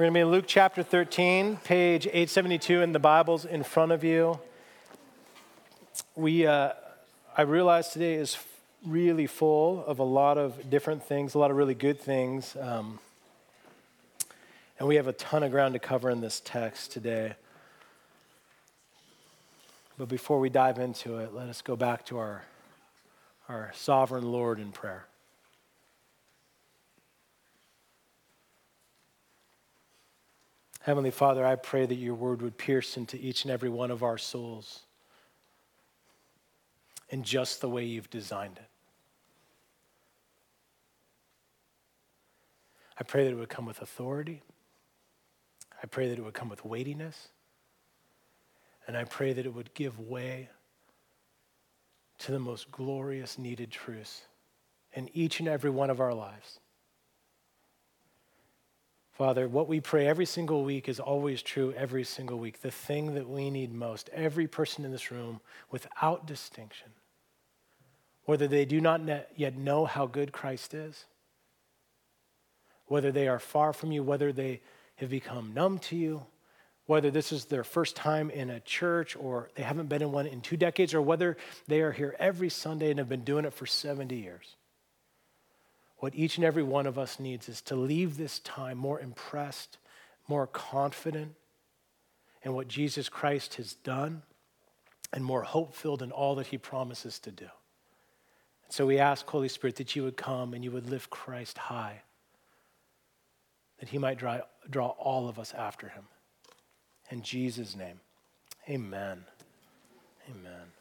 We're going to be in Luke chapter 13, page 872 in the Bibles in front of you. We, uh, I realize today is really full of a lot of different things, a lot of really good things. Um, and we have a ton of ground to cover in this text today. But before we dive into it, let us go back to our, our sovereign Lord in prayer. Heavenly Father, I pray that your word would pierce into each and every one of our souls in just the way you've designed it. I pray that it would come with authority. I pray that it would come with weightiness. And I pray that it would give way to the most glorious needed truths in each and every one of our lives. Father, what we pray every single week is always true every single week. The thing that we need most, every person in this room, without distinction, whether they do not yet know how good Christ is, whether they are far from you, whether they have become numb to you, whether this is their first time in a church or they haven't been in one in two decades, or whether they are here every Sunday and have been doing it for 70 years. What each and every one of us needs is to leave this time more impressed, more confident in what Jesus Christ has done, and more hope filled in all that he promises to do. And so we ask, Holy Spirit, that you would come and you would lift Christ high, that he might draw, draw all of us after him. In Jesus' name, amen. Amen.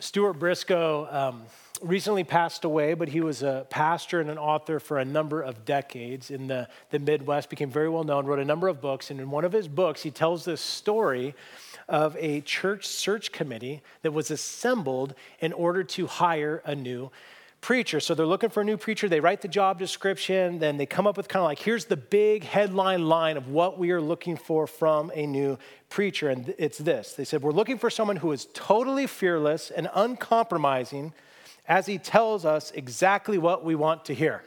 Stuart Briscoe um, recently passed away, but he was a pastor and an author for a number of decades in the, the Midwest, became very well known, wrote a number of books. And in one of his books, he tells this story of a church search committee that was assembled in order to hire a new preacher. So they're looking for a new preacher. They write the job description, then they come up with kind of like, here's the big headline line of what we are looking for from a new preacher. And it's this they said, We're looking for someone who is totally fearless and uncompromising as he tells us exactly what we want to hear.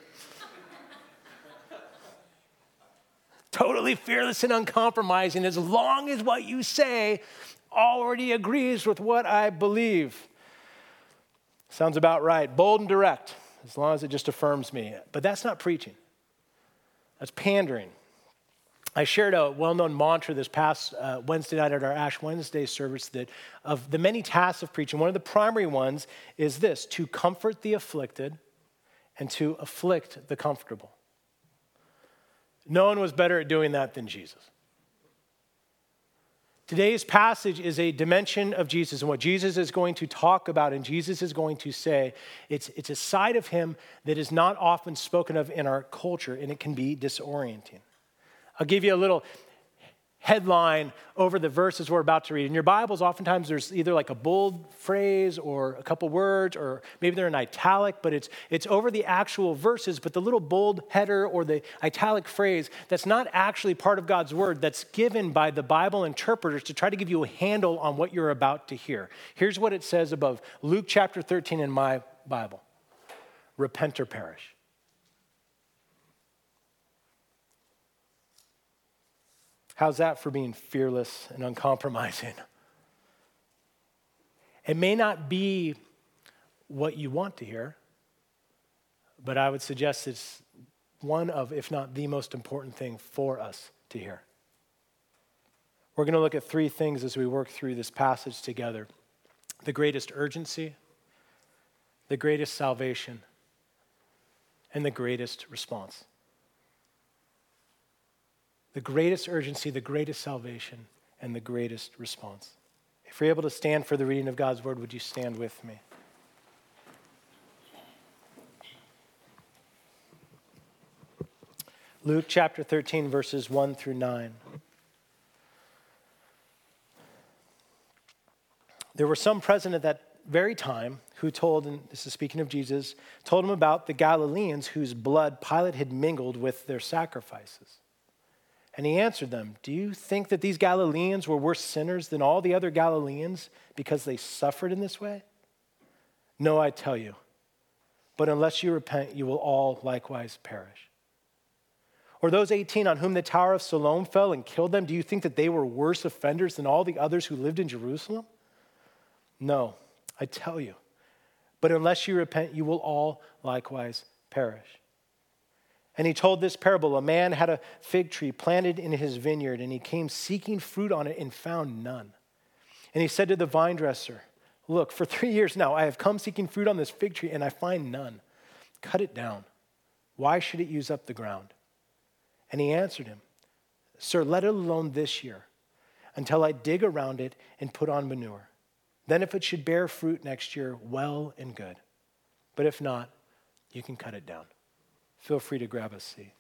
totally fearless and uncompromising as long as what you say already agrees with what I believe. Sounds about right. Bold and direct, as long as it just affirms me. But that's not preaching, that's pandering. I shared a well known mantra this past uh, Wednesday night at our Ash Wednesday service that of the many tasks of preaching, one of the primary ones is this to comfort the afflicted and to afflict the comfortable. No one was better at doing that than Jesus. Today's passage is a dimension of Jesus and what Jesus is going to talk about and Jesus is going to say. It's, it's a side of him that is not often spoken of in our culture and it can be disorienting. I'll give you a little headline over the verses we're about to read. In your Bibles, oftentimes there's either like a bold phrase or a couple words, or maybe they're in italic, but it's, it's over the actual verses. But the little bold header or the italic phrase that's not actually part of God's word, that's given by the Bible interpreters to try to give you a handle on what you're about to hear. Here's what it says above Luke chapter 13 in my Bible Repent or perish. How's that for being fearless and uncompromising? It may not be what you want to hear, but I would suggest it's one of, if not the most important thing for us to hear. We're going to look at three things as we work through this passage together the greatest urgency, the greatest salvation, and the greatest response the greatest urgency, the greatest salvation, and the greatest response. If you're able to stand for the reading of God's word, would you stand with me? Luke chapter 13, verses 1 through 9. There were some present at that very time who told, and this is speaking of Jesus, told him about the Galileans whose blood Pilate had mingled with their sacrifices. And he answered them, Do you think that these Galileans were worse sinners than all the other Galileans because they suffered in this way? No, I tell you. But unless you repent, you will all likewise perish. Or those 18 on whom the Tower of Siloam fell and killed them, do you think that they were worse offenders than all the others who lived in Jerusalem? No, I tell you. But unless you repent, you will all likewise perish. And he told this parable A man had a fig tree planted in his vineyard, and he came seeking fruit on it and found none. And he said to the vine dresser, Look, for three years now I have come seeking fruit on this fig tree, and I find none. Cut it down. Why should it use up the ground? And he answered him, Sir, let it alone this year until I dig around it and put on manure. Then, if it should bear fruit next year, well and good. But if not, you can cut it down. Feel free to grab a seat.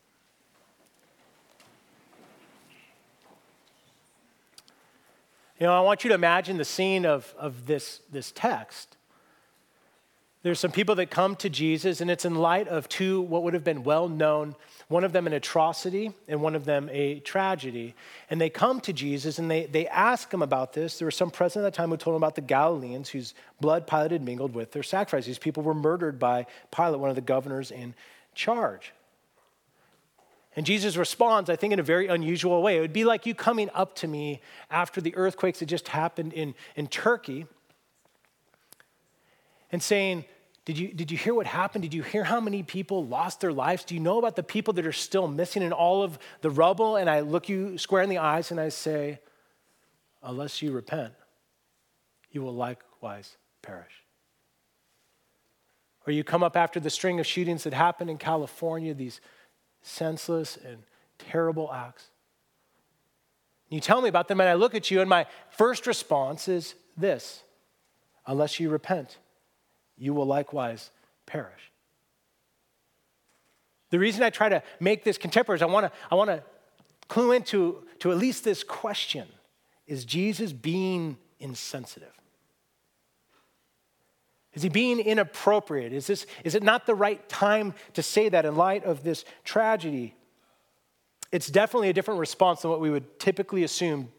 You know, I want you to imagine the scene of, of this, this text. There's some people that come to Jesus, and it's in light of two what would have been well known one of them an atrocity and one of them a tragedy. And they come to Jesus and they, they ask him about this. There was some present at that time who told him about the Galileans whose blood Pilate had mingled with their sacrifice. These people were murdered by Pilate, one of the governors in charge. And Jesus responds, I think, in a very unusual way. It would be like you coming up to me after the earthquakes that just happened in, in Turkey and saying, did you, did you hear what happened? Did you hear how many people lost their lives? Do you know about the people that are still missing in all of the rubble? And I look you square in the eyes and I say, Unless you repent, you will likewise perish. Or you come up after the string of shootings that happened in California, these senseless and terrible acts. You tell me about them, and I look at you, and my first response is this unless you repent, you will likewise perish. The reason I try to make this contemporary is I want to I want to clue into to at least this question: Is Jesus being insensitive? Is he being inappropriate? Is, this, is it not the right time to say that in light of this tragedy? It's definitely a different response than what we would typically assume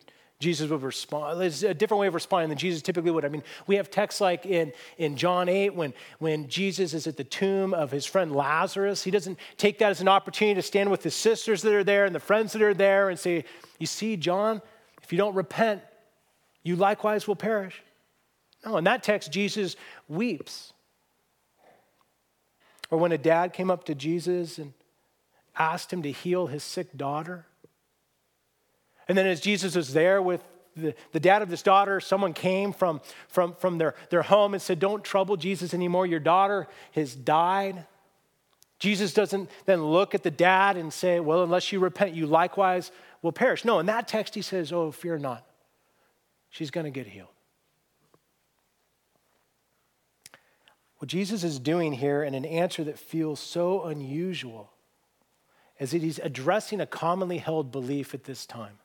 Jesus would respond. It's a different way of responding than Jesus typically would. I mean, we have texts like in, in John 8 when, when Jesus is at the tomb of his friend Lazarus. He doesn't take that as an opportunity to stand with his sisters that are there and the friends that are there and say, You see, John, if you don't repent, you likewise will perish. No, in that text, Jesus weeps. Or when a dad came up to Jesus and asked him to heal his sick daughter. And then as Jesus was there with the, the dad of this daughter, someone came from, from, from their, their home and said, Don't trouble Jesus anymore. Your daughter has died. Jesus doesn't then look at the dad and say, Well, unless you repent, you likewise will perish. No, in that text, he says, Oh, fear not. She's going to get healed. What Jesus is doing here in an answer that feels so unusual is that he's addressing a commonly held belief at this time.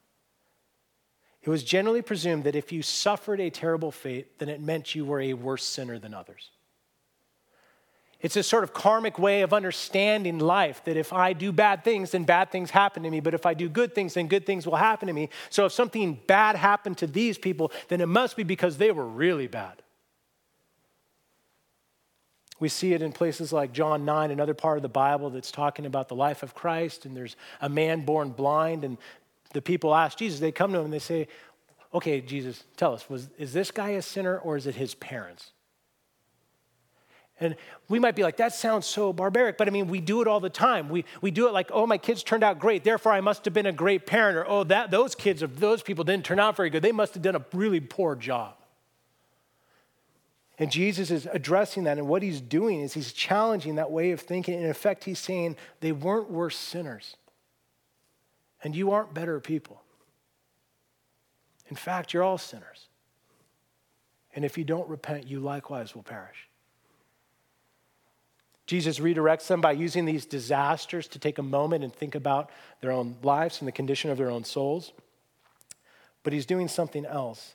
It was generally presumed that if you suffered a terrible fate, then it meant you were a worse sinner than others. It's a sort of karmic way of understanding life that if I do bad things, then bad things happen to me. But if I do good things, then good things will happen to me. So if something bad happened to these people, then it must be because they were really bad. We see it in places like John 9, another part of the Bible that's talking about the life of Christ, and there's a man born blind, and the people ask Jesus, they come to him and they say, Okay, Jesus, tell us, was, is this guy a sinner or is it his parents? And we might be like, that sounds so barbaric, but I mean, we do it all the time. We, we do it like, oh, my kids turned out great, therefore I must have been a great parent, or oh, that, those kids, of those people didn't turn out very good. They must have done a really poor job. And Jesus is addressing that, and what he's doing is he's challenging that way of thinking. In effect, he's saying they weren't worse sinners and you aren't better people. In fact, you're all sinners. And if you don't repent, you likewise will perish. Jesus redirects them by using these disasters to take a moment and think about their own lives and the condition of their own souls. But he's doing something else.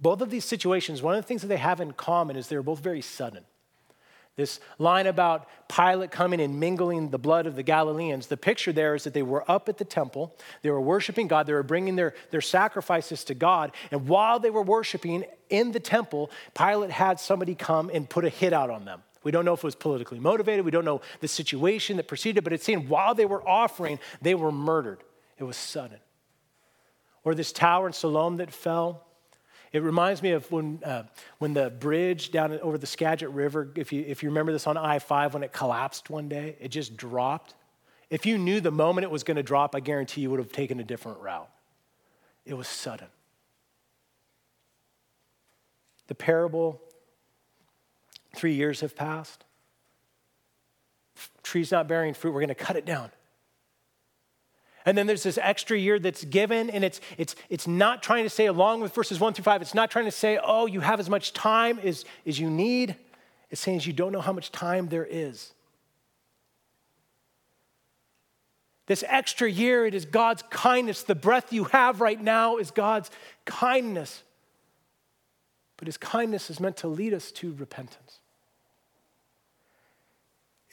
Both of these situations, one of the things that they have in common is they're both very sudden. This line about Pilate coming and mingling the blood of the Galileans, the picture there is that they were up at the temple, they were worshiping God, they were bringing their, their sacrifices to God, and while they were worshiping in the temple, Pilate had somebody come and put a hit out on them We don't know if it was politically motivated. We don't know the situation that preceded, but it's saying while they were offering, they were murdered. It was sudden. Or this tower in Siloam that fell. It reminds me of when, uh, when the bridge down over the Skagit River, if you, if you remember this on I 5, when it collapsed one day, it just dropped. If you knew the moment it was going to drop, I guarantee you would have taken a different route. It was sudden. The parable, three years have passed. Tree's not bearing fruit, we're going to cut it down. And then there's this extra year that's given, and it's, it's, it's not trying to say, along with verses one through five, it's not trying to say, oh, you have as much time as, as you need. It's saying you don't know how much time there is. This extra year, it is God's kindness. The breath you have right now is God's kindness. But his kindness is meant to lead us to repentance.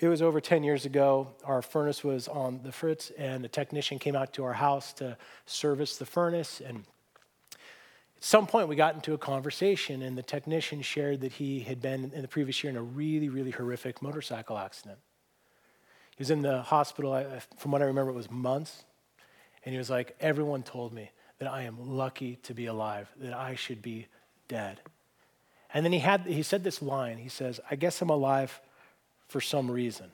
It was over 10 years ago. Our furnace was on the fritz, and a technician came out to our house to service the furnace. And at some point, we got into a conversation, and the technician shared that he had been in the previous year in a really, really horrific motorcycle accident. He was in the hospital, from what I remember, it was months. And he was like, Everyone told me that I am lucky to be alive, that I should be dead. And then he, had, he said this line He says, I guess I'm alive for some reason.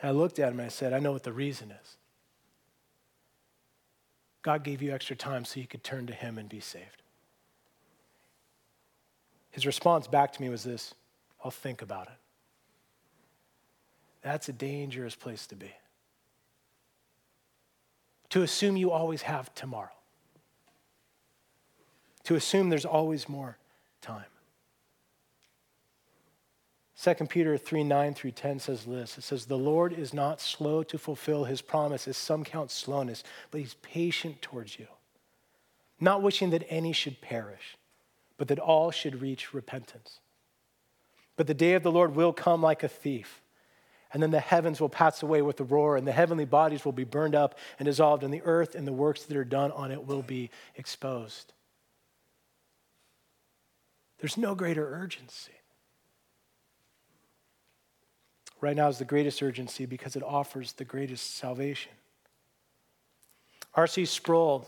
And I looked at him and I said, I know what the reason is. God gave you extra time so you could turn to Him and be saved. His response back to me was this I'll think about it. That's a dangerous place to be. To assume you always have tomorrow, to assume there's always more time. 2 Peter 3 9 through 10 says this It says, The Lord is not slow to fulfill his promise, as some count slowness, but he's patient towards you, not wishing that any should perish, but that all should reach repentance. But the day of the Lord will come like a thief and then the heavens will pass away with a roar, and the heavenly bodies will be burned up and dissolved, and the earth and the works that are done on it will be exposed. There's no greater urgency. Right now is the greatest urgency because it offers the greatest salvation. R.C. Sproul,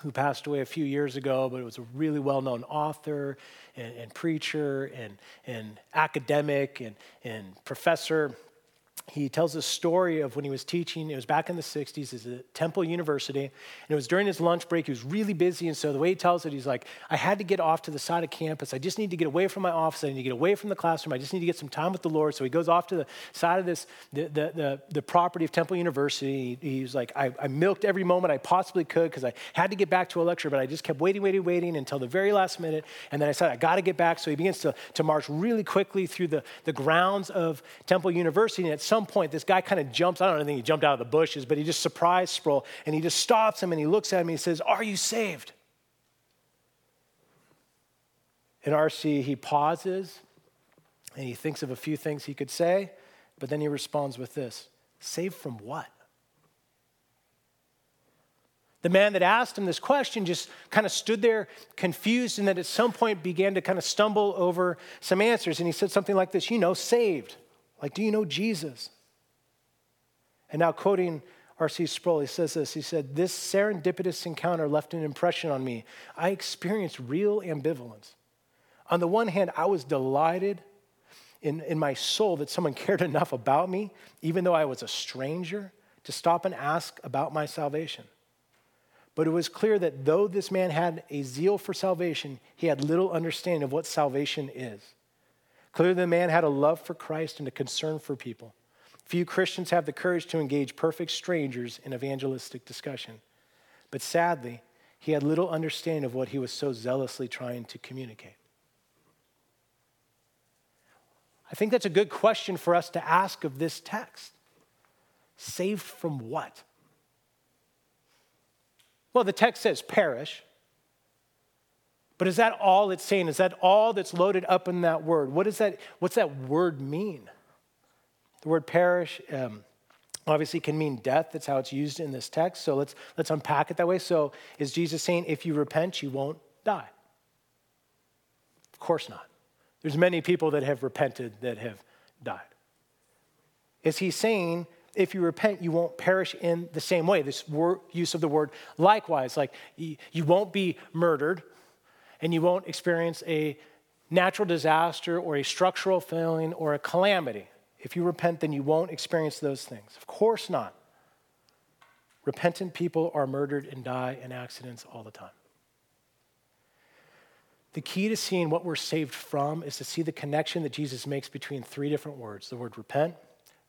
who passed away a few years ago, but was a really well known author and, and, preacher and, and academic and, and professor, he tells a story of when he was teaching. It was back in the 60s. He's at Temple University. And it was during his lunch break. He was really busy. And so the way he tells it, he's like, I had to get off to the side of campus. I just need to get away from my office. I need to get away from the classroom. I just need to get some time with the Lord. So he goes off to the side of this, the, the, the, the property of Temple University. He, he's like, I, I milked every moment I possibly could because I had to get back to a lecture, but I just kept waiting, waiting, waiting until the very last minute. And then I said, I got to get back. So he begins to, to march really quickly through the, the grounds of Temple University. And at some point, this guy kind of jumps. I don't think he jumped out of the bushes, but he just surprised Sproul and he just stops him and he looks at him and he says, Are you saved? In RC, he pauses and he thinks of a few things he could say, but then he responds with this Saved from what? The man that asked him this question just kind of stood there confused and then at some point began to kind of stumble over some answers. And he said something like this You know, saved. Like, do you know Jesus? And now, quoting R.C. Sproul, he says this He said, This serendipitous encounter left an impression on me. I experienced real ambivalence. On the one hand, I was delighted in, in my soul that someone cared enough about me, even though I was a stranger, to stop and ask about my salvation. But it was clear that though this man had a zeal for salvation, he had little understanding of what salvation is. Clearly, the man had a love for Christ and a concern for people. Few Christians have the courage to engage perfect strangers in evangelistic discussion. But sadly, he had little understanding of what he was so zealously trying to communicate. I think that's a good question for us to ask of this text. Saved from what? Well, the text says perish. But is that all it's saying? Is that all that's loaded up in that word? What is that, what's that word mean? The word perish um, obviously can mean death. That's how it's used in this text. So let's, let's unpack it that way. So is Jesus saying if you repent, you won't die? Of course not. There's many people that have repented that have died. Is he saying if you repent, you won't perish in the same way? This use of the word likewise, like you won't be murdered and you won't experience a natural disaster or a structural failing or a calamity. If you repent, then you won't experience those things. Of course not. Repentant people are murdered and die in accidents all the time. The key to seeing what we're saved from is to see the connection that Jesus makes between three different words the word repent,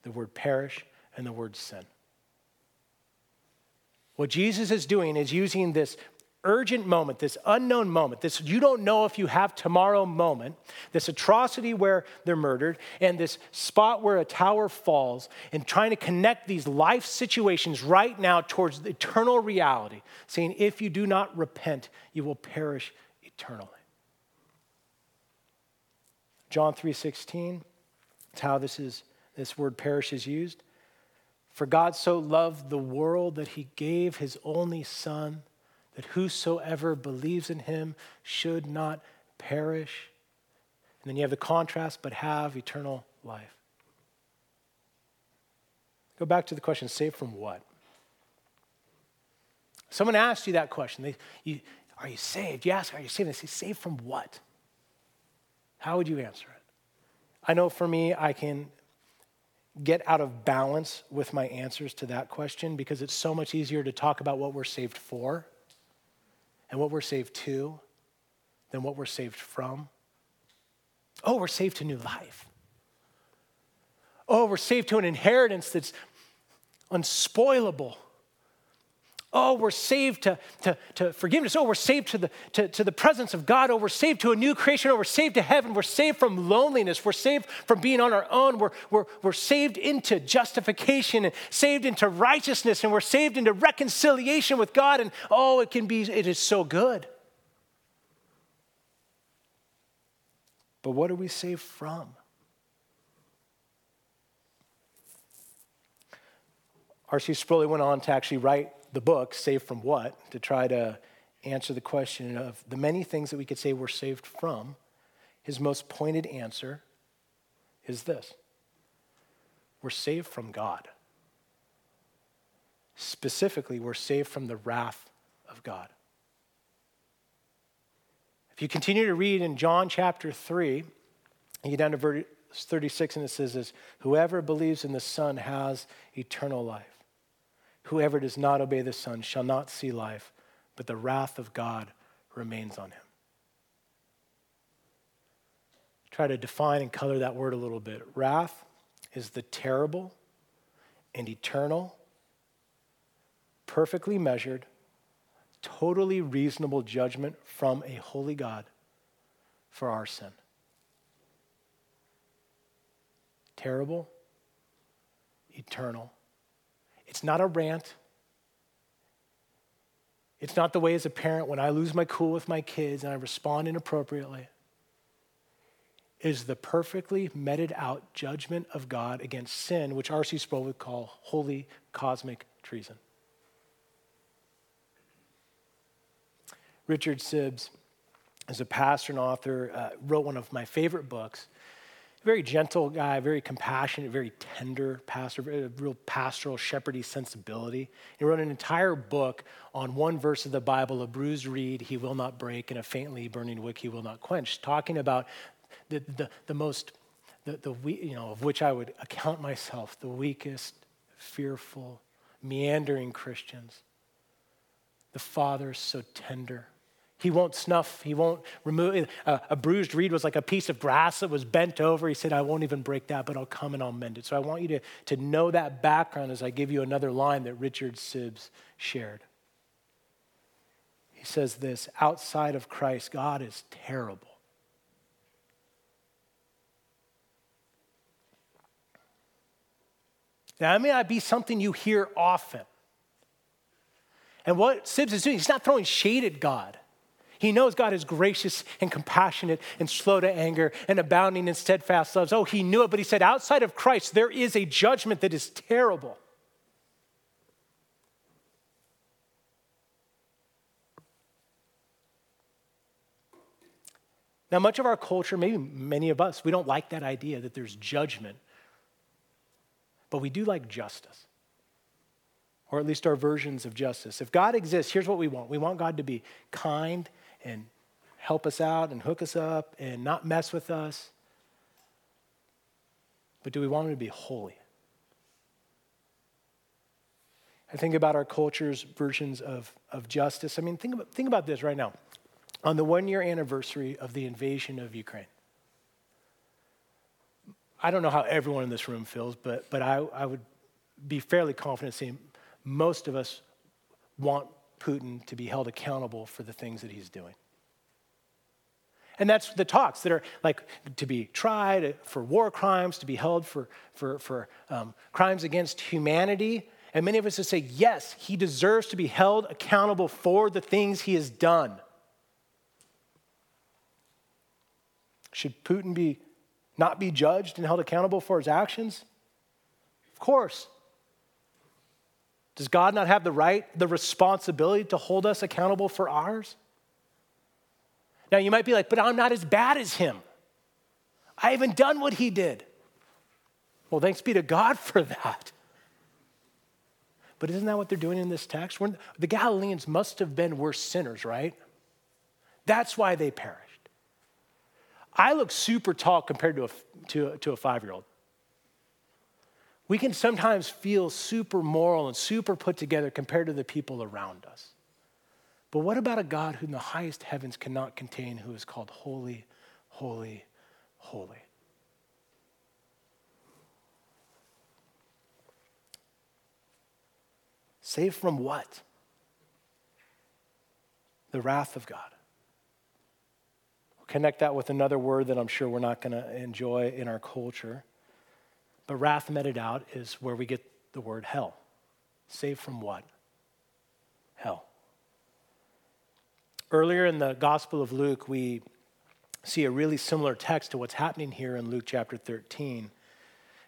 the word perish, and the word sin. What Jesus is doing is using this urgent moment, this unknown moment, this you don't know if you have tomorrow moment, this atrocity where they're murdered, and this spot where a tower falls, and trying to connect these life situations right now towards the eternal reality, saying, if you do not repent, you will perish eternally. John 3:16, it's how this is this word perish is used. For God so loved the world that he gave his only son that whosoever believes in him should not perish. And then you have the contrast, but have eternal life. Go back to the question saved from what? Someone asked you that question. They, you, are you saved? You ask, are you saved? They say, saved from what? How would you answer it? I know for me, I can get out of balance with my answers to that question because it's so much easier to talk about what we're saved for and what we're saved to than what we're saved from. Oh, we're saved to new life. Oh, we're saved to an inheritance that's unspoilable. Oh, we're saved to, to, to forgiveness. Oh, we're saved to the, to, to the presence of God. Oh, we're saved to a new creation. Oh, we're saved to heaven. We're saved from loneliness. We're saved from being on our own. We're, we're, we're saved into justification and saved into righteousness. And we're saved into reconciliation with God. And oh, it can be, it is so good. But what are we saved from? R.C. Sproul went on to actually write the book, Saved from What, to try to answer the question of the many things that we could say we're saved from. His most pointed answer is this we're saved from God. Specifically, we're saved from the wrath of God. If you continue to read in John chapter 3, you get down to verse 36, and it says this Whoever believes in the Son has eternal life. Whoever does not obey the Son shall not see life, but the wrath of God remains on him. Try to define and color that word a little bit. Wrath is the terrible and eternal, perfectly measured, totally reasonable judgment from a holy God for our sin. Terrible, eternal, it's not a rant. It's not the way as a parent when I lose my cool with my kids and I respond inappropriately. It is the perfectly meted out judgment of God against sin, which R.C. Sproul would call holy cosmic treason. Richard Sibbes, as a pastor and author, uh, wrote one of my favorite books very gentle guy, very compassionate, very tender pastor, a real pastoral, shepherdy sensibility. He wrote an entire book on one verse of the Bible, a bruised reed he will not break, and a faintly burning wick he will not quench, talking about the, the, the most, the, the, you know, of which I would account myself, the weakest, fearful, meandering Christians. The Father so tender he won't snuff, he won't remove. A, a, bruised reed was like a piece of grass that was bent over. He said, I won't even break that, but I'll come and I'll mend it. So I want you to, to know that background as I give you another line that Richard Sibbes shared. He says this outside of Christ, God is terrible. Now, that may not be something you hear often. And what Sibbes is doing, he's not throwing shade at God. He knows God is gracious and compassionate and slow to anger and abounding in steadfast loves. Oh, he knew it, but he said, outside of Christ, there is a judgment that is terrible. Now, much of our culture, maybe many of us, we don't like that idea that there's judgment, but we do like justice, or at least our versions of justice. If God exists, here's what we want we want God to be kind and help us out and hook us up and not mess with us. But do we want him to be holy? I think about our culture's versions of, of justice. I mean, think about, think about this right now. On the one year anniversary of the invasion of Ukraine, I don't know how everyone in this room feels, but, but I, I would be fairly confident saying most of us want Putin to be held accountable for the things that he's doing. And that's the talks that are like to be tried for war crimes, to be held for, for, for um, crimes against humanity. And many of us would say, yes, he deserves to be held accountable for the things he has done. Should Putin be not be judged and held accountable for his actions? Of course. Does God not have the right, the responsibility to hold us accountable for ours? Now you might be like, but I'm not as bad as him. I haven't done what he did. Well, thanks be to God for that. But isn't that what they're doing in this text? the Galileans must have been worse sinners, right? That's why they perished. I look super tall compared to a, to, to a five year old. We can sometimes feel super moral and super put together compared to the people around us. But what about a God whom the highest heavens cannot contain, who is called holy, holy, holy? Saved from what? The wrath of God. We'll connect that with another word that I'm sure we're not going to enjoy in our culture. But wrath meted out is where we get the word hell. Saved from what? Hell. Earlier in the Gospel of Luke, we see a really similar text to what's happening here in Luke chapter 13.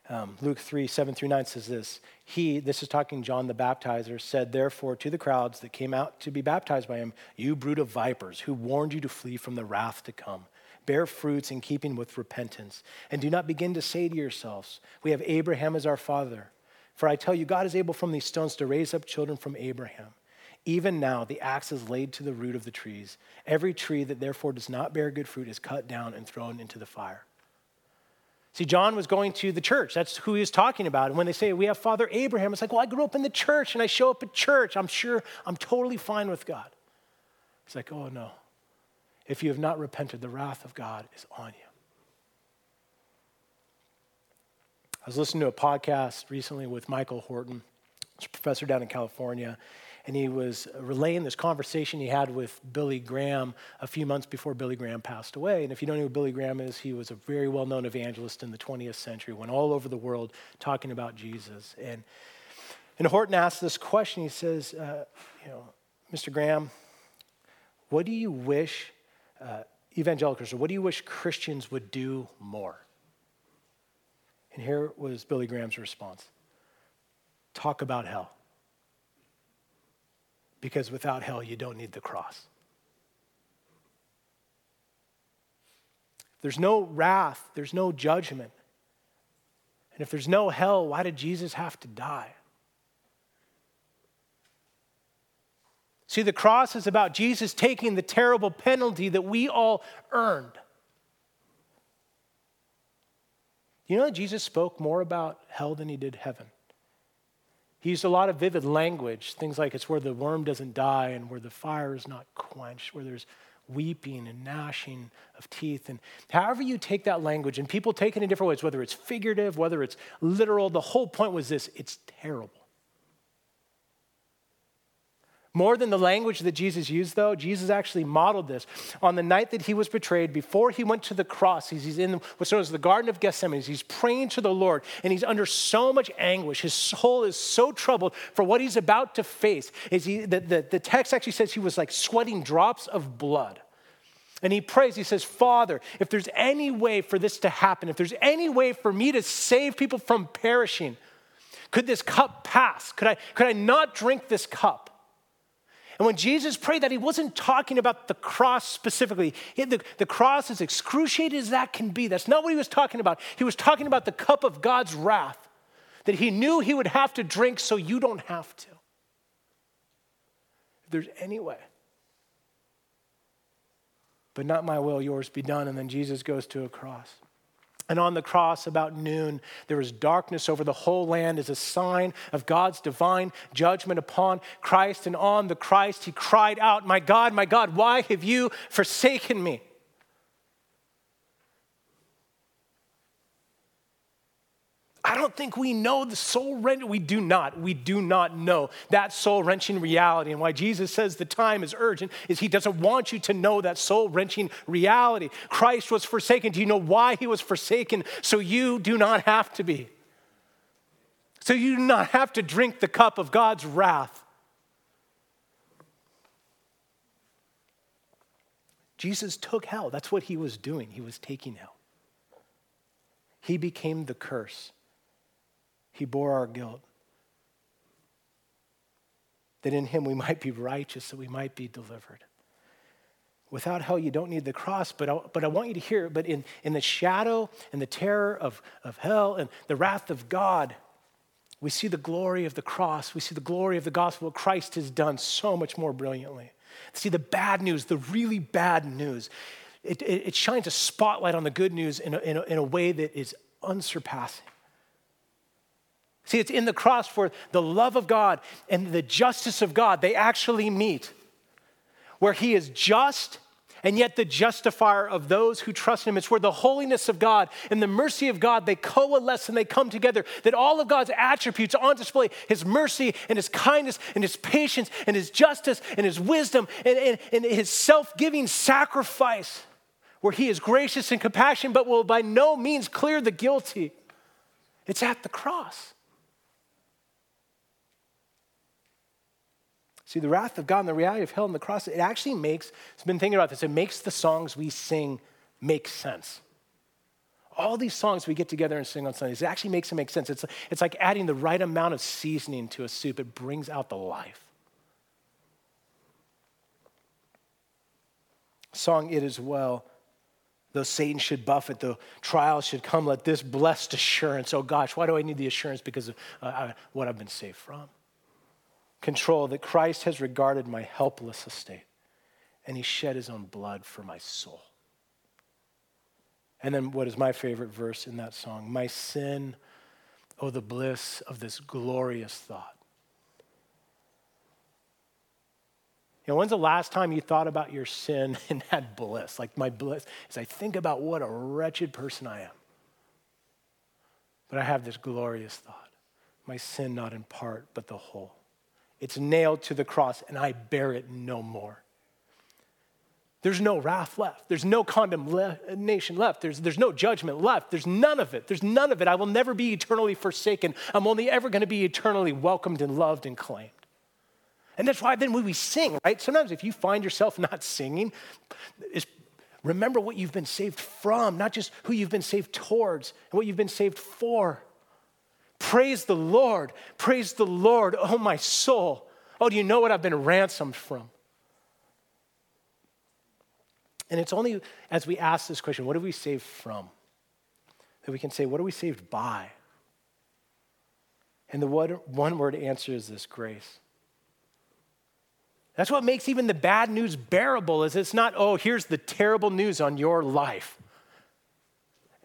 Um, Luke 3, 7 through 9 says this He, this is talking John the baptizer, said, Therefore, to the crowds that came out to be baptized by him, You brood of vipers, who warned you to flee from the wrath to come. Bear fruits in keeping with repentance, and do not begin to say to yourselves, We have Abraham as our father. For I tell you, God is able from these stones to raise up children from Abraham. Even now, the axe is laid to the root of the trees. Every tree that therefore does not bear good fruit is cut down and thrown into the fire. See, John was going to the church. That's who he was talking about. And when they say, We have Father Abraham, it's like, Well, I grew up in the church and I show up at church. I'm sure I'm totally fine with God. It's like, Oh, no. If you have not repented, the wrath of God is on you. I was listening to a podcast recently with Michael Horton, he's a professor down in California, and he was relaying this conversation he had with Billy Graham a few months before Billy Graham passed away. And if you don't know who Billy Graham is, he was a very well known evangelist in the 20th century, went all over the world talking about Jesus. And, and Horton asked this question. He says, uh, You know, Mr. Graham, what do you wish uh, evangelicals, or what do you wish Christians would do more? And here was Billy Graham's response talk about hell because without hell, you don't need the cross. There's no wrath, there's no judgment. And if there's no hell, why did Jesus have to die? See, the cross is about Jesus taking the terrible penalty that we all earned. You know Jesus spoke more about hell than he did heaven? He used a lot of vivid language, things like it's where the worm doesn't die and where the fire is not quenched, where there's weeping and gnashing of teeth. And however you take that language, and people take it in different ways, whether it's figurative, whether it's literal, the whole point was this it's terrible. More than the language that Jesus used, though, Jesus actually modeled this. On the night that he was betrayed, before he went to the cross, he's in what's known as the Garden of Gethsemane. He's praying to the Lord, and he's under so much anguish. His soul is so troubled for what he's about to face. Is he, the, the, the text actually says he was like sweating drops of blood. And he prays, he says, Father, if there's any way for this to happen, if there's any way for me to save people from perishing, could this cup pass? Could I, could I not drink this cup? And when Jesus prayed that, he wasn't talking about the cross specifically. The, the cross, as excruciating as that can be, that's not what he was talking about. He was talking about the cup of God's wrath that he knew he would have to drink so you don't have to. If there's any way. But not my will, yours be done. And then Jesus goes to a cross. And on the cross, about noon, there was darkness over the whole land as a sign of God's divine judgment upon Christ. And on the Christ, he cried out, My God, my God, why have you forsaken me? I don't think we know the soul wrenching. We do not. We do not know that soul wrenching reality. And why Jesus says the time is urgent is he doesn't want you to know that soul wrenching reality. Christ was forsaken. Do you know why he was forsaken? So you do not have to be. So you do not have to drink the cup of God's wrath. Jesus took hell. That's what he was doing. He was taking hell. He became the curse he bore our guilt. That in him we might be righteous, that we might be delivered. Without hell, you don't need the cross, but I, but I want you to hear, but in, in the shadow and the terror of, of hell and the wrath of God, we see the glory of the cross. We see the glory of the gospel, what Christ has done so much more brilliantly. See the bad news, the really bad news. It, it, it shines a spotlight on the good news in a, in a, in a way that is unsurpassing. See, it's in the cross where the love of God and the justice of God, they actually meet. Where he is just and yet the justifier of those who trust him. It's where the holiness of God and the mercy of God, they coalesce and they come together. That all of God's attributes on display, his mercy and his kindness and his patience and his justice and his wisdom and, and, and his self-giving sacrifice, where he is gracious and compassionate, but will by no means clear the guilty. It's at the cross. See, the wrath of God and the reality of hell and the cross, it actually makes, I've been thinking about this, it makes the songs we sing make sense. All these songs we get together and sing on Sundays, it actually makes them make sense. It's, it's like adding the right amount of seasoning to a soup, it brings out the life. Song It Is Well, though Satan should buffet, though trials should come, let this blessed assurance, oh gosh, why do I need the assurance? Because of uh, what I've been saved from control that Christ has regarded my helpless estate and he shed his own blood for my soul. And then, what is my favorite verse in that song? My sin, oh, the bliss of this glorious thought. You know, when's the last time you thought about your sin and had bliss? Like my bliss is I think about what a wretched person I am. But I have this glorious thought my sin not in part, but the whole. It's nailed to the cross, and I bear it no more. There's no wrath left. There's no condemnation left. There's, there's no judgment left. There's none of it. There's none of it. I will never be eternally forsaken. I'm only ever going to be eternally welcomed and loved and claimed. And that's why then when we sing, right? Sometimes if you find yourself not singing, remember what you've been saved from, not just who you've been saved towards and what you've been saved for. Praise the Lord. Praise the Lord, oh my soul. Oh, do you know what I've been ransomed from? And it's only as we ask this question, what are we saved from? That we can say, what are we saved by? And the one word answer is this grace. That's what makes even the bad news bearable is it's not, oh, here's the terrible news on your life.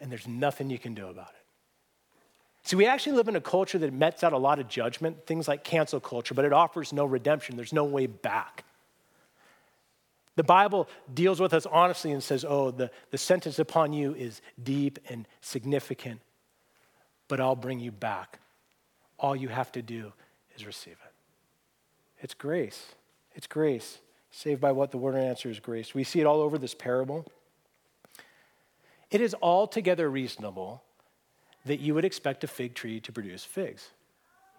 And there's nothing you can do about it. See, we actually live in a culture that mets out a lot of judgment, things like cancel culture, but it offers no redemption. There's no way back. The Bible deals with us honestly and says, oh, the, the sentence upon you is deep and significant, but I'll bring you back. All you have to do is receive it. It's grace. It's grace. Saved by what the word and answer is grace. We see it all over this parable. It is altogether reasonable that you would expect a fig tree to produce figs.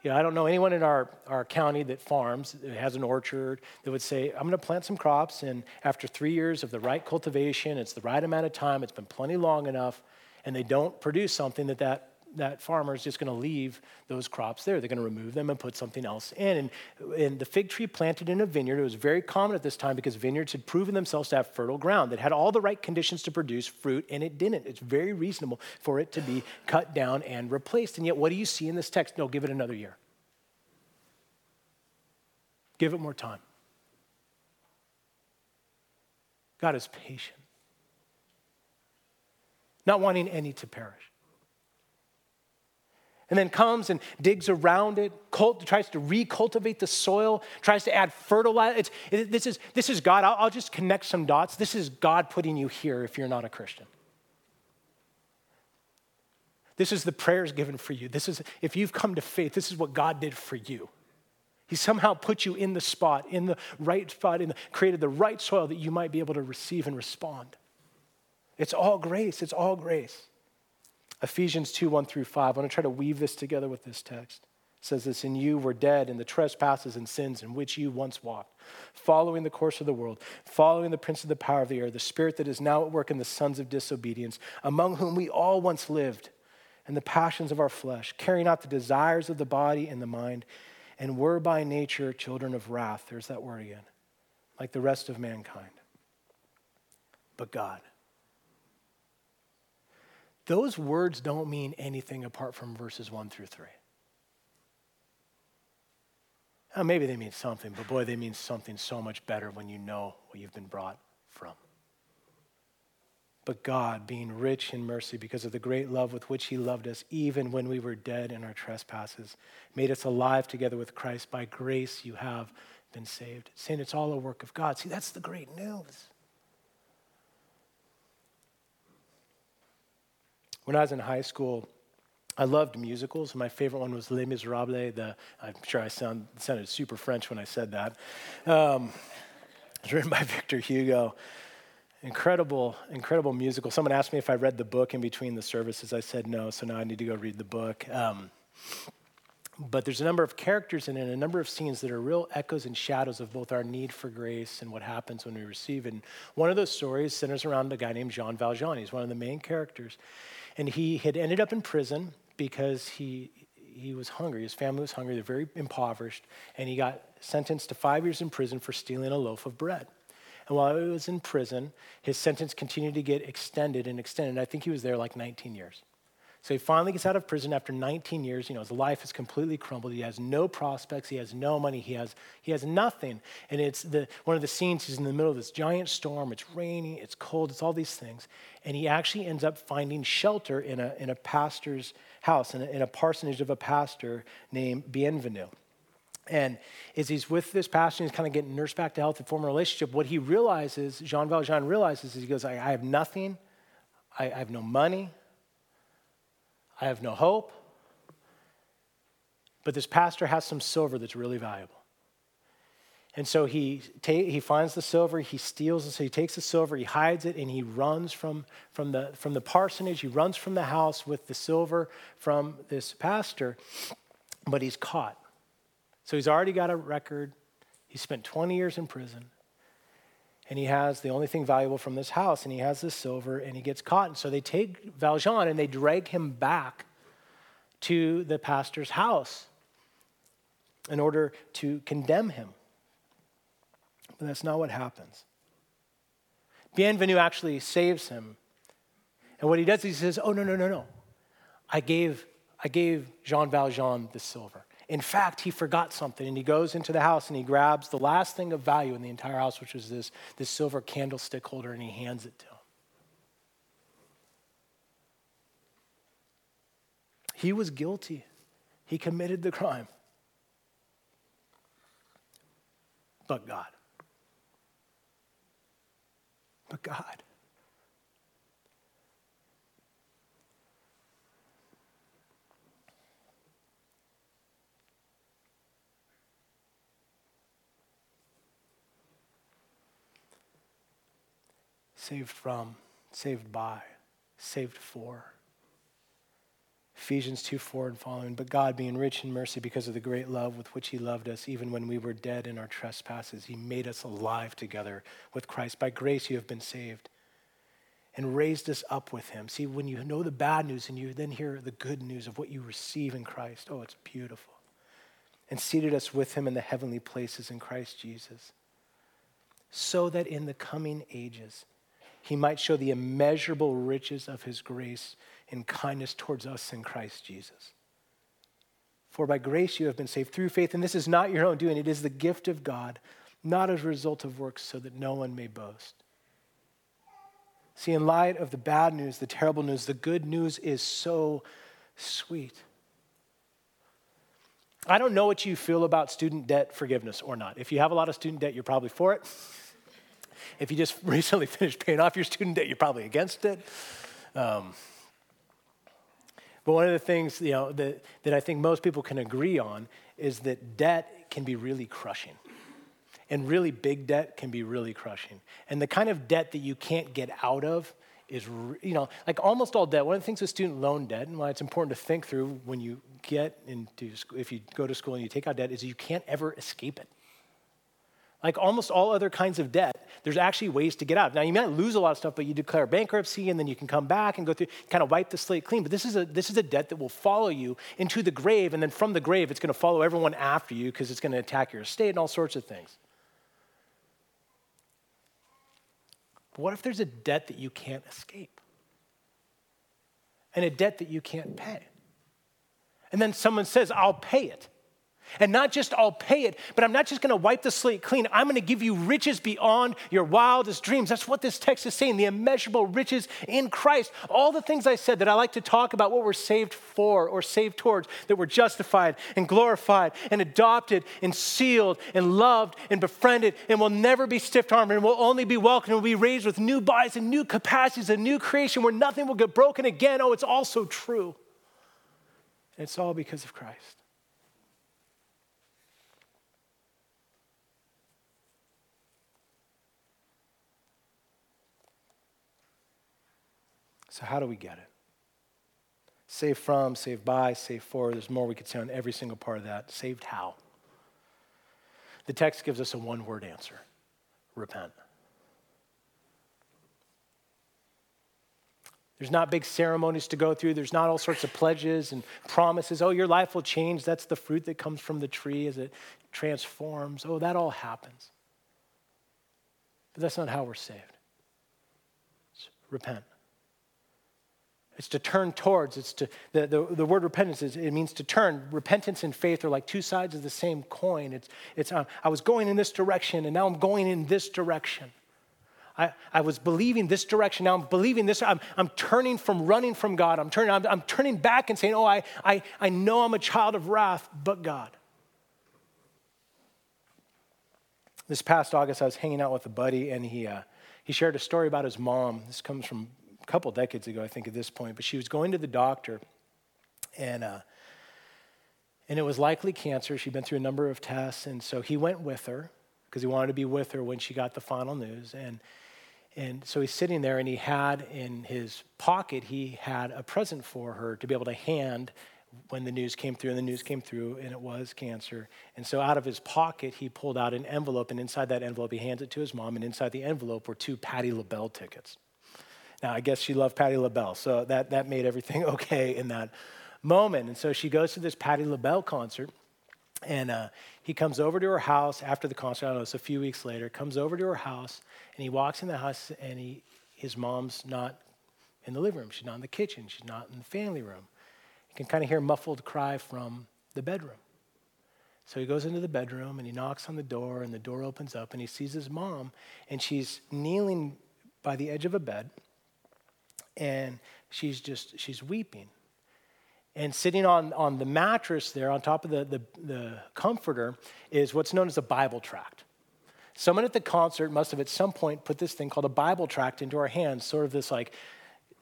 You know, I don't know anyone in our, our county that farms, that has an orchard, that would say, I'm going to plant some crops, and after three years of the right cultivation, it's the right amount of time, it's been plenty long enough, and they don't produce something that that that farmer is just going to leave those crops there. They're going to remove them and put something else in. And, and the fig tree planted in a vineyard, it was very common at this time because vineyards had proven themselves to have fertile ground that had all the right conditions to produce fruit, and it didn't. It's very reasonable for it to be cut down and replaced. And yet, what do you see in this text? No, give it another year. Give it more time. God is patient, not wanting any to perish and then comes and digs around it, cult, tries to recultivate the soil, tries to add fertilizer. It, this, is, this is God. I'll, I'll just connect some dots. This is God putting you here if you're not a Christian. This is the prayers given for you. This is, if you've come to faith, this is what God did for you. He somehow put you in the spot, in the right spot, in the, created the right soil that you might be able to receive and respond. It's all grace. It's all grace. Ephesians 2 1 through 5. I want to try to weave this together with this text. It says this In you were dead in the trespasses and sins in which you once walked, following the course of the world, following the prince of the power of the air, the spirit that is now at work in the sons of disobedience, among whom we all once lived, and the passions of our flesh, carrying out the desires of the body and the mind, and were by nature children of wrath. There's that word again, like the rest of mankind. But God, those words don't mean anything apart from verses 1 through 3. Now, maybe they mean something, but boy, they mean something so much better when you know what you've been brought from. But God, being rich in mercy because of the great love with which He loved us, even when we were dead in our trespasses, made us alive together with Christ. By grace you have been saved. Saying it's all a work of God. See, that's the great news. When I was in high school, I loved musicals. My favorite one was Les Miserables. The, I'm sure I sound, sounded super French when I said that. Um, it's written by Victor Hugo. Incredible, incredible musical. Someone asked me if I read the book in between the services. I said no, so now I need to go read the book. Um, but there's a number of characters in it, a number of scenes that are real echoes and shadows of both our need for grace and what happens when we receive it. And one of those stories centers around a guy named Jean Valjean. He's one of the main characters. And he had ended up in prison because he, he was hungry. His family was hungry. They're very impoverished. And he got sentenced to five years in prison for stealing a loaf of bread. And while he was in prison, his sentence continued to get extended and extended. I think he was there like 19 years. So he finally gets out of prison after 19 years. You know, his life is completely crumbled. He has no prospects. He has no money. He has, he has nothing. And it's the, one of the scenes, he's in the middle of this giant storm. It's raining, it's cold, it's all these things. And he actually ends up finding shelter in a, in a pastor's house, in a, in a parsonage of a pastor named Bienvenu. And as he's with this pastor, he's kind of getting nursed back to health and form a relationship. What he realizes, Jean Valjean realizes, is he goes, I, I have nothing. I, I have no money. I have no hope. But this pastor has some silver that's really valuable. And so he, ta- he finds the silver, he steals it, so he takes the silver, he hides it, and he runs from, from, the, from the parsonage, he runs from the house with the silver from this pastor, but he's caught. So he's already got a record. He spent 20 years in prison and he has the only thing valuable from this house, and he has this silver, and he gets caught. And so they take Valjean and they drag him back to the pastor's house in order to condemn him. But that's not what happens. Bienvenu actually saves him. And what he does, is he says, Oh, no, no, no, no. I gave, I gave Jean Valjean the silver. In fact, he forgot something and he goes into the house and he grabs the last thing of value in the entire house, which was this, this silver candlestick holder, and he hands it to him. He was guilty, he committed the crime. But God. But God. Saved from, saved by, saved for. Ephesians 2 4 and following. But God, being rich in mercy because of the great love with which He loved us, even when we were dead in our trespasses, He made us alive together with Christ. By grace you have been saved. and raised us up with him. See, when you know the bad news and you then hear the good news of what you receive in Christ, oh, it's beautiful. And seated us with him in the heavenly places in Christ Jesus, so that in the coming ages he might show the immeasurable riches of his grace and kindness towards us in Christ Jesus. For by grace you have been saved through faith, and this is not your own doing, it is the gift of God, not as a result of works, so that no one may boast. See, in light of the bad news, the terrible news, the good news is so sweet. I don't know what you feel about student debt forgiveness or not. If you have a lot of student debt, you're probably for it. If you just recently finished paying off your student debt, you're probably against it. Um, but one of the things you know, that, that I think most people can agree on is that debt can be really crushing. And really big debt can be really crushing. And the kind of debt that you can't get out of is, you know, like almost all debt. One of the things with student loan debt, and why it's important to think through when you get into, if you go to school and you take out debt, is you can't ever escape it. Like almost all other kinds of debt, there's actually ways to get out. Now, you might lose a lot of stuff, but you declare bankruptcy and then you can come back and go through, kind of wipe the slate clean. But this is a, this is a debt that will follow you into the grave, and then from the grave, it's going to follow everyone after you because it's going to attack your estate and all sorts of things. But what if there's a debt that you can't escape? And a debt that you can't pay? And then someone says, I'll pay it. And not just I'll pay it, but I'm not just going to wipe the slate clean. I'm going to give you riches beyond your wildest dreams. That's what this text is saying the immeasurable riches in Christ. All the things I said that I like to talk about what we're saved for or saved towards, that we're justified and glorified and adopted and sealed and loved and befriended and will never be stiff armed and will only be welcomed and will be raised with new bodies and new capacities, a new creation where nothing will get broken again. Oh, it's all so true. It's all because of Christ. So, how do we get it? Saved from, saved by, saved for. There's more we could say on every single part of that. Saved how? The text gives us a one word answer repent. There's not big ceremonies to go through. There's not all sorts of pledges and promises. Oh, your life will change. That's the fruit that comes from the tree as it transforms. Oh, that all happens. But that's not how we're saved. Repent. It's to turn towards. It's to the, the, the word repentance is it means to turn. Repentance and faith are like two sides of the same coin. It's it's uh, I was going in this direction and now I'm going in this direction. I, I was believing this direction. Now I'm believing this. I'm, I'm turning from running from God. I'm turning, I'm, I'm turning back and saying, Oh, I, I, I know I'm a child of wrath, but God. This past August, I was hanging out with a buddy, and he, uh, he shared a story about his mom. This comes from couple decades ago, I think, at this point, but she was going to the doctor, and uh, and it was likely cancer. She'd been through a number of tests, and so he went with her because he wanted to be with her when she got the final news. And and so he's sitting there, and he had in his pocket he had a present for her to be able to hand when the news came through, and the news came through, and it was cancer. And so out of his pocket, he pulled out an envelope, and inside that envelope, he hands it to his mom, and inside the envelope were two Patti LaBelle tickets. Now, I guess she loved Patti LaBelle, so that, that made everything okay in that moment. And so she goes to this Patti LaBelle concert, and uh, he comes over to her house after the concert. I don't know, it's a few weeks later. Comes over to her house, and he walks in the house, and he, his mom's not in the living room. She's not in the kitchen. She's not in the family room. You can kind of hear a muffled cry from the bedroom. So he goes into the bedroom and he knocks on the door, and the door opens up, and he sees his mom, and she's kneeling by the edge of a bed and she's just, she's weeping. And sitting on, on the mattress there, on top of the, the, the comforter, is what's known as a Bible tract. Someone at the concert must have at some point put this thing called a Bible tract into our hands, sort of this like,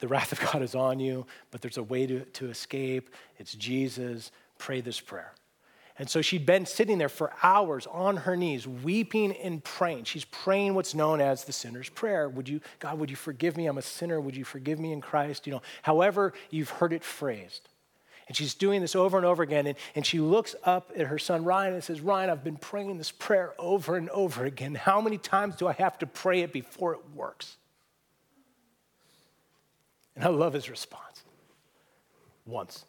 the wrath of God is on you, but there's a way to, to escape. It's Jesus. Pray this prayer. And so she'd been sitting there for hours on her knees, weeping and praying. She's praying what's known as the sinner's prayer. Would you, God, would you forgive me? I'm a sinner. Would you forgive me in Christ? You know, however you've heard it phrased. And she's doing this over and over again. And, and she looks up at her son Ryan and says, Ryan, I've been praying this prayer over and over again. How many times do I have to pray it before it works? And I love his response. Once.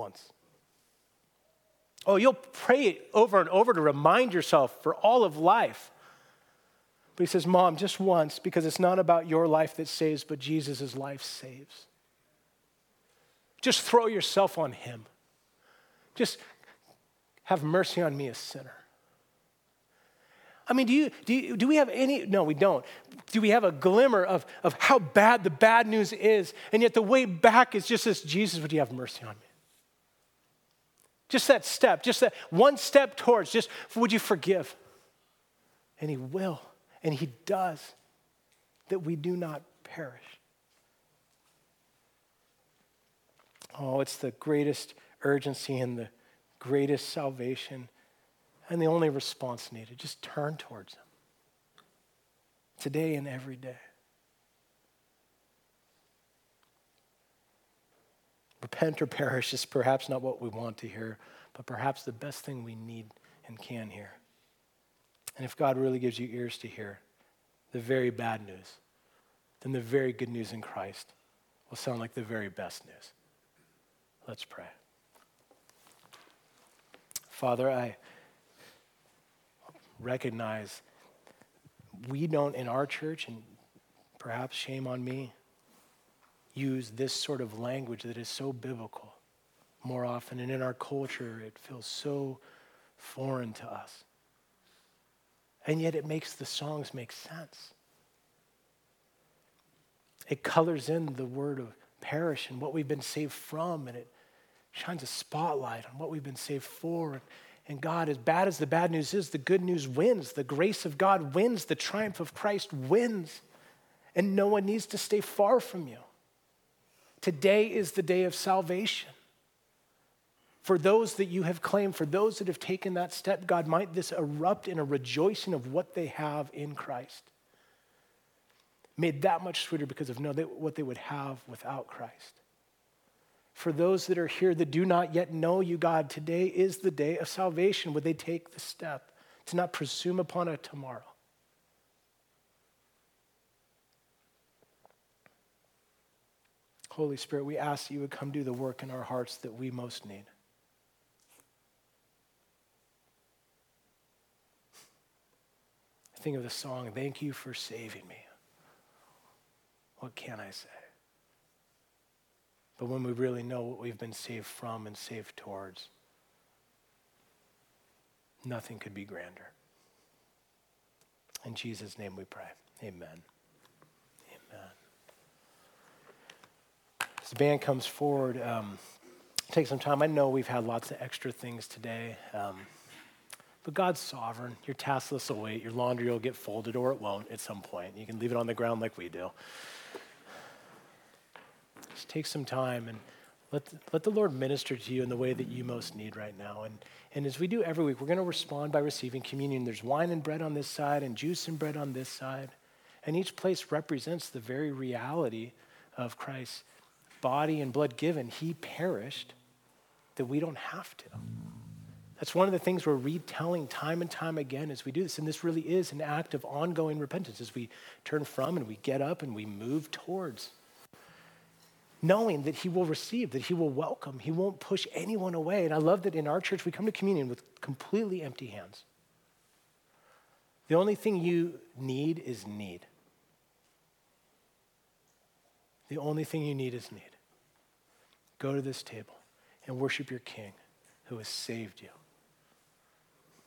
Once. Oh, you'll pray it over and over to remind yourself for all of life. But he says, Mom, just once, because it's not about your life that saves, but Jesus' life saves. Just throw yourself on him. Just have mercy on me, a sinner. I mean, do, you, do, you, do we have any? No, we don't. Do we have a glimmer of, of how bad the bad news is? And yet the way back is just this Jesus, would you have mercy on me? Just that step, just that one step towards, just would you forgive? And He will, and He does, that we do not perish. Oh, it's the greatest urgency and the greatest salvation and the only response needed. Just turn towards Him today and every day. Repent or perish is perhaps not what we want to hear, but perhaps the best thing we need and can hear. And if God really gives you ears to hear the very bad news, then the very good news in Christ will sound like the very best news. Let's pray. Father, I recognize we don't in our church, and perhaps shame on me, use this sort of language that is so biblical more often. And in our culture, it feels so foreign to us. And yet it makes the songs make sense. It colors in the word of perish and what we've been saved from, and it shines a spotlight on what we've been saved for. And, and God, as bad as the bad news is, the good news wins. The grace of God wins. The triumph of Christ wins. And no one needs to stay far from you. Today is the day of salvation. For those that you have claimed, for those that have taken that step, God, might this erupt in a rejoicing of what they have in Christ. Made that much sweeter because of know what they would have without Christ. For those that are here that do not yet know you, God, today is the day of salvation. Would they take the step to not presume upon a tomorrow? Holy Spirit, we ask that you would come do the work in our hearts that we most need. Think of the song, Thank You for Saving Me. What can I say? But when we really know what we've been saved from and saved towards, nothing could be grander. In Jesus' name we pray. Amen. Amen. As the band comes forward, um, take some time. I know we've had lots of extra things today, um, but God's sovereign. Your task list will wait. Your laundry will get folded, or it won't at some point. You can leave it on the ground like we do. Just take some time and let the, let the Lord minister to you in the way that you most need right now. And, and as we do every week, we're going to respond by receiving communion. There's wine and bread on this side, and juice and bread on this side. And each place represents the very reality of Christ body and blood given, he perished that we don't have to. That's one of the things we're retelling time and time again as we do this. And this really is an act of ongoing repentance as we turn from and we get up and we move towards. Knowing that he will receive, that he will welcome, he won't push anyone away. And I love that in our church we come to communion with completely empty hands. The only thing you need is need. The only thing you need is need. Go to this table and worship your King who has saved you.